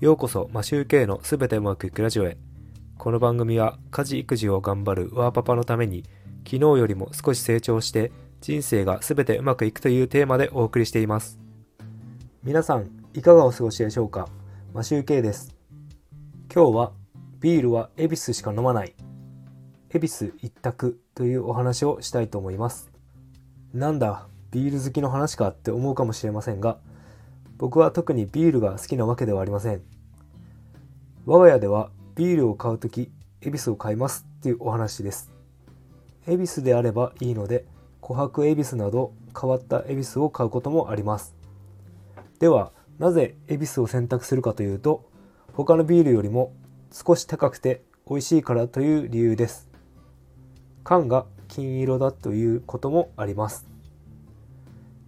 ようこそマシューケイのすべてうまくいくラジオへ。この番組は家事育児を頑張るワーパパのために昨日よりも少し成長して人生がすべてうまくいくというテーマでお送りしています。皆さんいかがお過ごしでしょうか？マシューケイです。今日はビールは恵比寿しか飲まない。恵比寿一択というお話をしたいと思います。なんだビール好きの話かって思うかもしれませんが僕は特にビールが好きなわけではありません。我が家ではビールを買うとき、恵比寿を買いますっていうお話です。恵比寿であればいいので、琥珀恵比寿など変わった恵比寿を買うこともあります。では、なぜ恵比寿を選択するかというと、他のビールよりも少し高くて美味しいからという理由です。缶が金色だということもあります。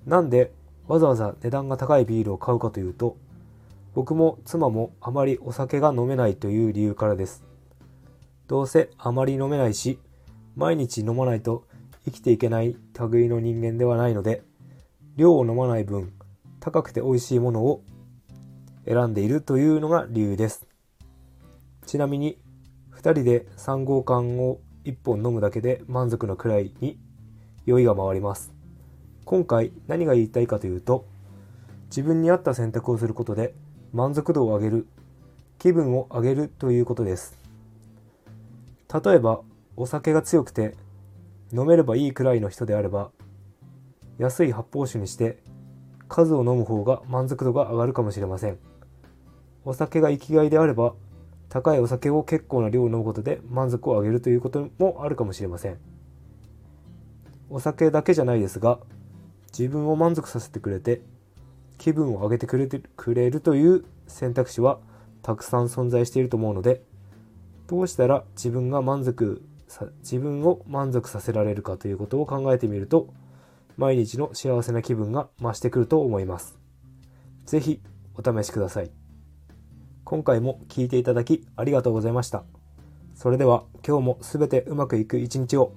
なんでわざわざ値段が高いビールを買うかというと、僕も妻もあまりお酒が飲めないという理由からです。どうせあまり飲めないし、毎日飲まないと生きていけない類の人間ではないので、量を飲まない分、高くて美味しいものを選んでいるというのが理由です。ちなみに、2人で3号缶を1本飲むだけで満足のくらいに酔いが回ります。今回何が言いたいかというと自分に合った選択をすることで満足度を上げる気分を上げるということです。例えばお酒が強くて飲めればいいくらいの人であれば安い発泡酒にして数を飲む方が満足度が上がるかもしれません。お酒が生きがいであれば高いお酒を結構な量を飲むことで満足を上げるということもあるかもしれません。お酒だけじゃないですが自分を満足させてくれて気分を上げてくれてくれるという選択肢はたくさん存在していると思うのでどうしたら自分が満足さ自分を満足させられるかということを考えてみると毎日の幸せな気分が増してくると思います。是非お試しください。今回も聴いていただきありがとうございました。それでは今日も全てうまくいく一日を。